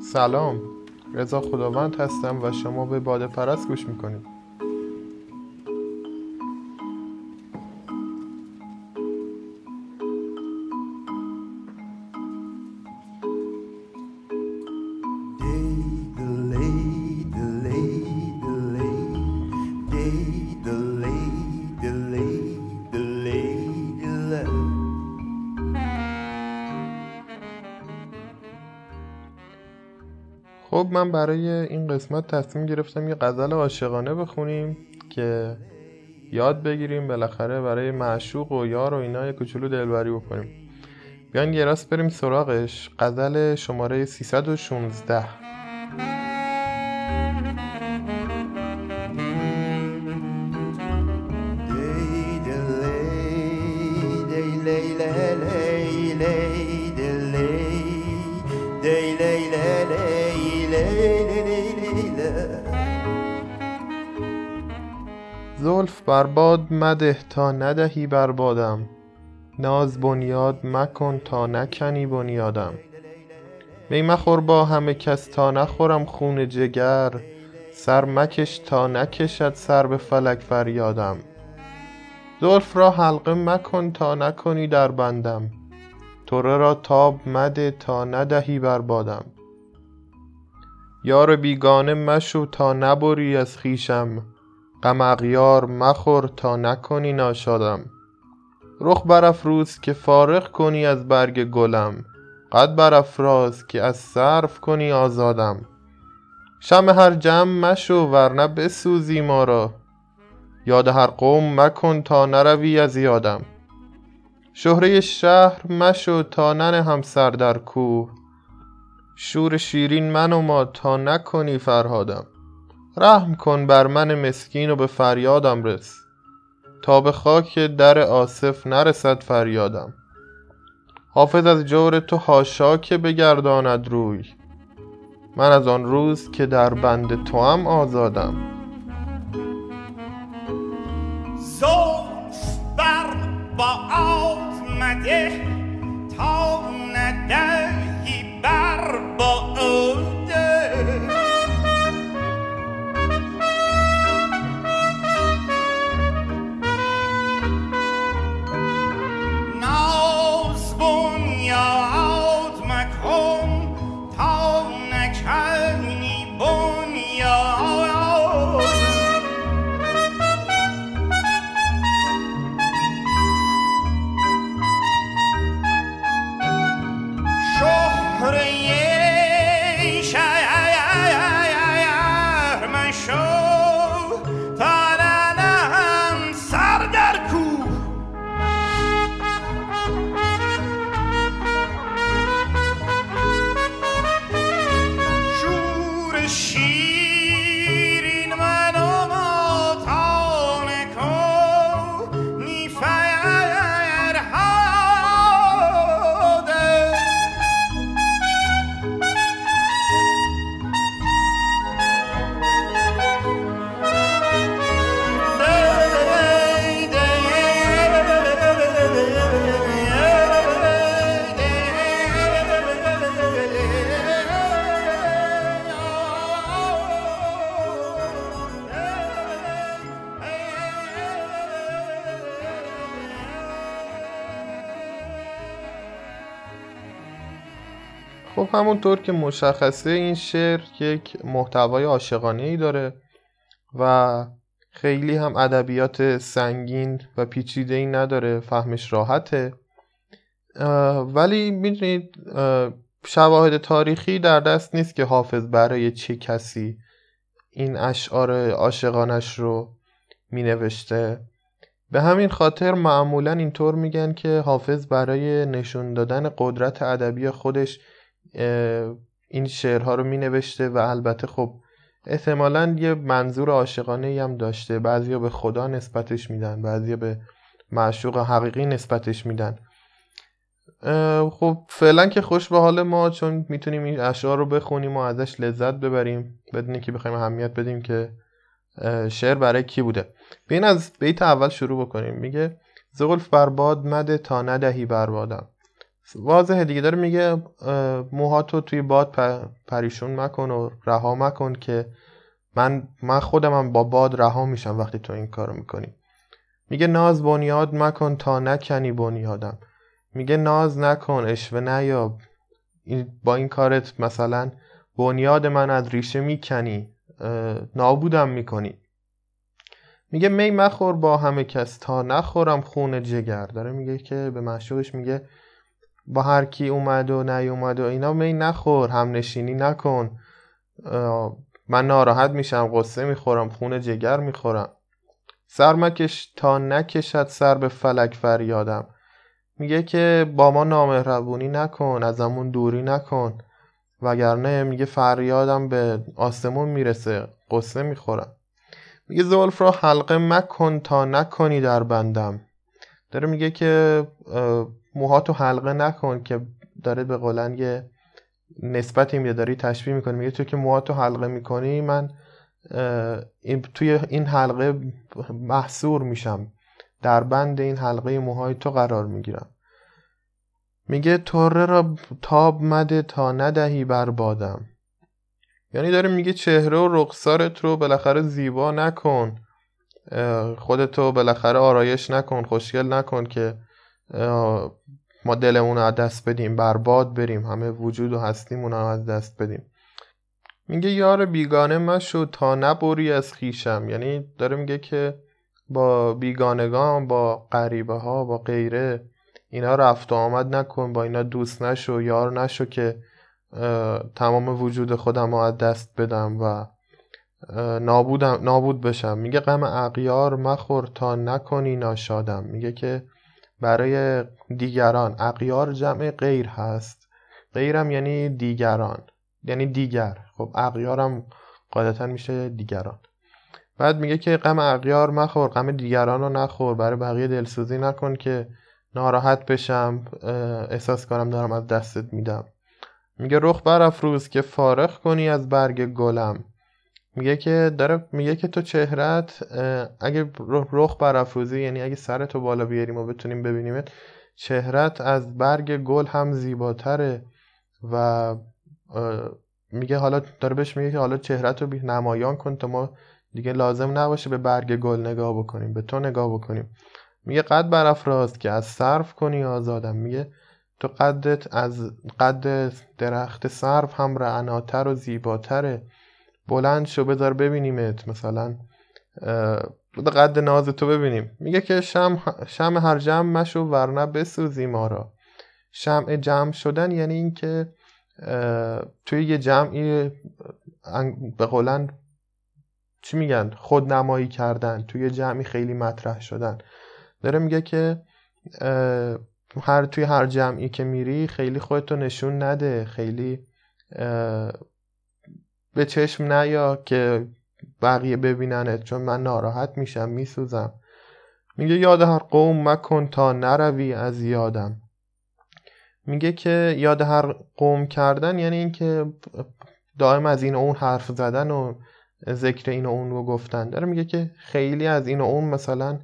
سلام. رضا خداوند هستم و شما به باده پرست گوش می‌کنید. خب من برای این قسمت تصمیم گرفتم یه غزل عاشقانه بخونیم که یاد بگیریم بالاخره برای معشوق و یار و اینا یه کوچولو دلبری بکنیم. بیان یه راست بریم سراغش. غزل شماره 316 بر باد مده تا ندهی بر بادم. ناز بنیاد مکن تا نکنی بنیادم. می مخور با همه کس تا نخورم خون جگر سر مکش تا نکشد سر به فلک فریادم. زلف را حلقه مکن تا نکنی در بندم. طره را تاب مده تا ندهی بر بادم. یار بیگانه مشو تا نبری از خویشم. غم اغیار مخور تا نکنی ناشادم. رخ برافروز که فارغ کنی از برگ گلم. قد برافراز که از سرو کنی آزادم. شمع هر جمع مشو ورنه بسوزی ما را. یاد هر قوم مکن تا نروی از یادم. شهره شهر مشو تا ننهم سر در کوه. شور شیرین منما تا نکنی فرهادم. رحم کن بر من مسکین و به فریادم رس. تا به خاک در آصف نرسد فریادم. حافظ از جور تو حاشا که بگرداند روی. من از آن روز که در بند توام آزادم. زلف بر با مده تا ندهی خب همونطور که مشخصه این شعر یک محتوای عاشقانه ای داره و خیلی هم ادبیات سنگین و پیچیده ای نداره فهمش راحته. ولی می‌دونید شواهد تاریخی در دست نیست که حافظ برای چه کسی این اشعار عاشقانش رو می نوشته به همین خاطر معمولا اینطور میگن که حافظ برای نشون دادن قدرت ادبی خودش این شعرها رو می نوشته و البته خب احتمالا یه منظور عاشقانه هم داشته. بعضیا به خدا نسبتش میدن بعضیا به معشوق حقیقی نسبتش میدن. خب فعلا که خوش به حال ما چون می‌تونیم این اشعار رو بخونیم و ازش لذت ببریم بدونی که بخوایم اهمیت بدیم که شعر برای کی بوده. بین از بیت اول شروع بکنیم. میگه زغلف برباد مده تا ندهی بربادم. واضحه دیگه داره میگه موهاتو توی باد پریشون مکن و رها مکن که من من خودم با باد رها میشم وقتی تو این کارو می‌کنی. میگه ناز بنیاد مکن تا نکنی بنیادم. میگه ناز نکن اشوه نیاب با این کارت مثلا بنیاد من از ریشه می‌کنی نابودم می‌کنی. میگه می مخور با همه کس تا نخورم خون جگر. داره میگه که به معشوقش میگه با هر کی اومد و نیومد و اینا می نخور هم نشینی نکن من ناراحت میشم قصه می‌خورم خون جگر می‌خورم. سر مکش تا نکشد سر به فلک فریادم. میگه که با ما نامهربونی نکن ازمون دوری نکن. وگرنه میگه فریادم به آسمون می‌رسه قصه می‌خورم. میگه زلف را حلقه مکن تا نکنی در بندم. داره میگه که موهاتو حلقه نکن که داره به قولن نسبتی میده داری تشبیه می‌کنی. میگه تو که موهاتو حلقه می‌کنی من توی این حلقه محصور میشم. در بند این حلقه موهای تو قرار می‌گیرم. میگه طره را تاب مده تا ندهی بر بادم. یعنی داره میگه چهره و رخسارت رو بالاخره زیبا نکن. خودتو بالاخره آرایش نکن خوشگل نکن که ما دلمون از دست بدیم برباد بریم همه وجود و هستیمون رو از دست بدیم. میگه یار بیگانه مشو تا نبری از خیشم یعنی داره میگه که با بیگانگان با غریبه ها با غیره اینا رفت و آمد نکن با اینا دوست نشو یار نشو که تمام وجود خودم رو از دست بدم و نابودم نابود بشم. میگه غم اغیار مخور تا نکنی ناشادم. میگه که برای دیگران. اغیار جمع غیر هست. غیرم یعنی دیگران. یعنی دیگر. خب اغیارم قاعدتا میشه دیگران. بعد میگه که غم اغیار مخور غم دیگران رو نخور. برای بقیه دلسوزی نکن که ناراحت بشم. احساس کنم دارم از دستت میدم. میگه رخ برافروز که فارغ کنی از برگ گلم. میگه که داره میگه که تو چهرت اگه رخ برافروزی یعنی اگه سرتو بالا بیاریم و بتونیم ببینیمت چهرت از برگ گل هم زیباتره و میگه حالا داره بهش میگه که حالا چهرت رو نمایان کن تا ما دیگه لازم نباشه به برگ گل نگاه بکنیم به تو نگاه بکنیم. میگه قد برافراز که از صرف کنی آزادم. میگه تو قدت از قد درخت صرف هم رعناتر و زیباتره. بلند شو بذار ببینیمت مثلا قد ناز تو ببینیم. میگه که شم, شم هر جمع مشو ورنه بسوزی ما را شمع جمع شدن یعنی اینکه توی یه جمعی به قولن چی میگن؟ خود نمایی کردن. توی جمعی خیلی مطرح شدن. داره میگه که هر توی هر جمعی که میری خیلی خودتو نشون نده. خیلی به چشم نیا که بقیه ببیننت چون من ناراحت میشم میسوزم. میگه یاد هر قوم مکن تا نروی از یادم. میگه که یاد هر قوم کردن یعنی اینکه دائم از این و اون حرف زدن و ذکر این و اون رو گفتن. داره میگه که خیلی از این و اون مثلا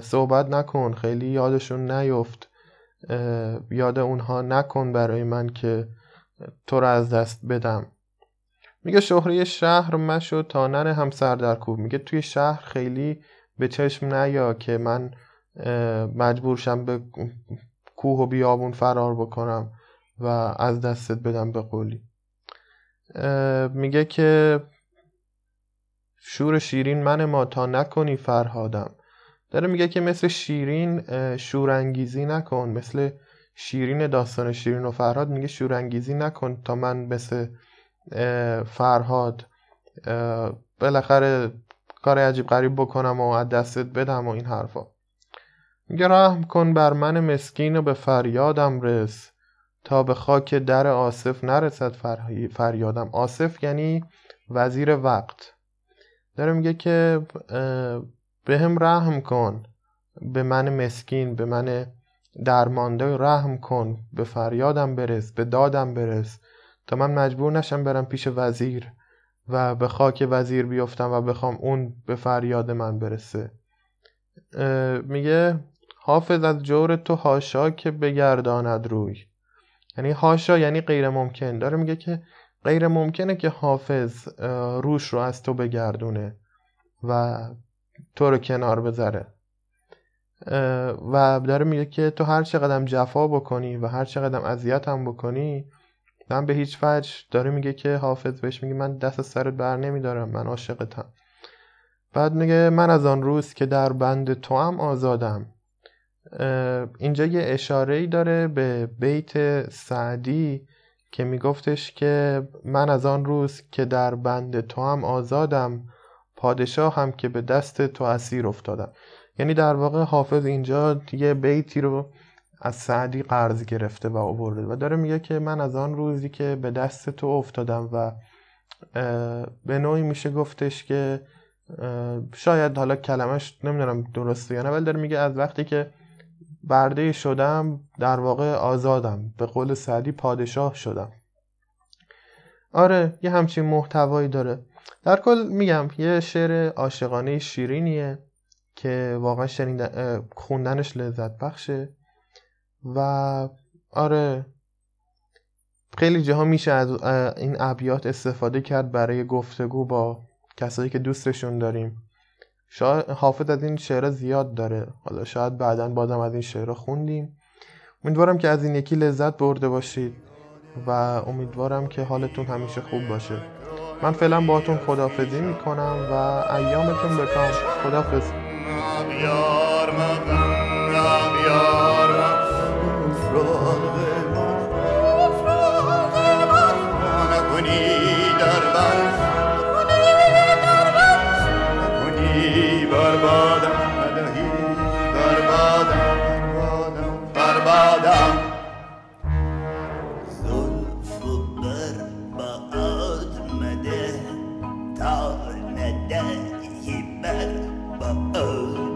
صحبت نکن خیلی یادشون نیفت. یاد اونها نکن برای من که تو رو از دست بدم. میگه شهره شهر مشو تا ننه هم سر در کوب. میگه توی شهر خیلی به چشم نیا که من مجبور شم به کوه و بیابون فرار بکنم و از دستت بدم به قولی. میگه که شور شیرین من ما تا نکنی فرهادم. داره میگه که مثل شیرین شورانگیزی نکن. مثل شیرین داستان شیرین و فرهاد میگه شورانگیزی نکن تا من مثل فرهاد بالاخره کار عجیب غریب بکنم و از دستت بدم و این حرفا. میگه کن بر من مسکین و به فریادم رس. تا به خاک در آصف نرسد فریادم. آصف یعنی وزیر وقت. داره میگه که به هم رحم کن. به من مسکین به من درمانده رحم کن. به فریادم برس به دادم برس. تا من مجبور نشم برم پیش وزیر و به خاک وزیر بیفتم و بخوام اون به فریاد من برسه. میگه حافظ از جور تو هاشا که بگرداند روی. یعنی هاشا یعنی غیر ممکن. داره میگه که غیر ممکنه که حافظ روش رو از تو بگردونه و تو رو کنار بذاره. و داره میگه که تو هر چقدر جفا بکنی و هر چقدر اذیت هم بکنی من به هیچ وجه داره میگه که حافظ بهش میگه من دست سرت بر نمیدارم من عاشقتم. بعد میگه من از آن روز که در بند تو هم آزادم اینجا یه اشاره ای داره به بیت سعدی که میگفتش که من از آن روز که در بند تو هم آزادم پادشاه هم که به دست تو اسیر افتادم. یعنی در واقع حافظ اینجا یه بیتی رو از سعدی قرض گرفته و آورده و داره میگه که من از آن روزی که به دست تو افتادم و به نوعی میشه گفتش که شاید حالا کلمش نمی‌دونم درسته یا نه ولی داره میگه از وقتی که برده شدم در واقع آزادم به قول سعدی پادشاه شدم. آره یه همچین محتوایی داره. در کل میگم یه شعر عاشقانه شیرینیه که واقعا خوندنش لذت بخشه. و آره خیلی جاها میشه از این ابیات استفاده کرد برای گفتگو با کسایی که دوستشون داریم. شاید حافظ از این شعرها زیاد داره. حالا شاید بعدا بازم از این شعرها خوندیم. امیدوارم که از این یکی لذت برده باشید و امیدوارم که حالتون همیشه خوب باشه. من فعلا باهاتون خدافزی می‌کنم و ایامتون بکام خدافز uh, uh.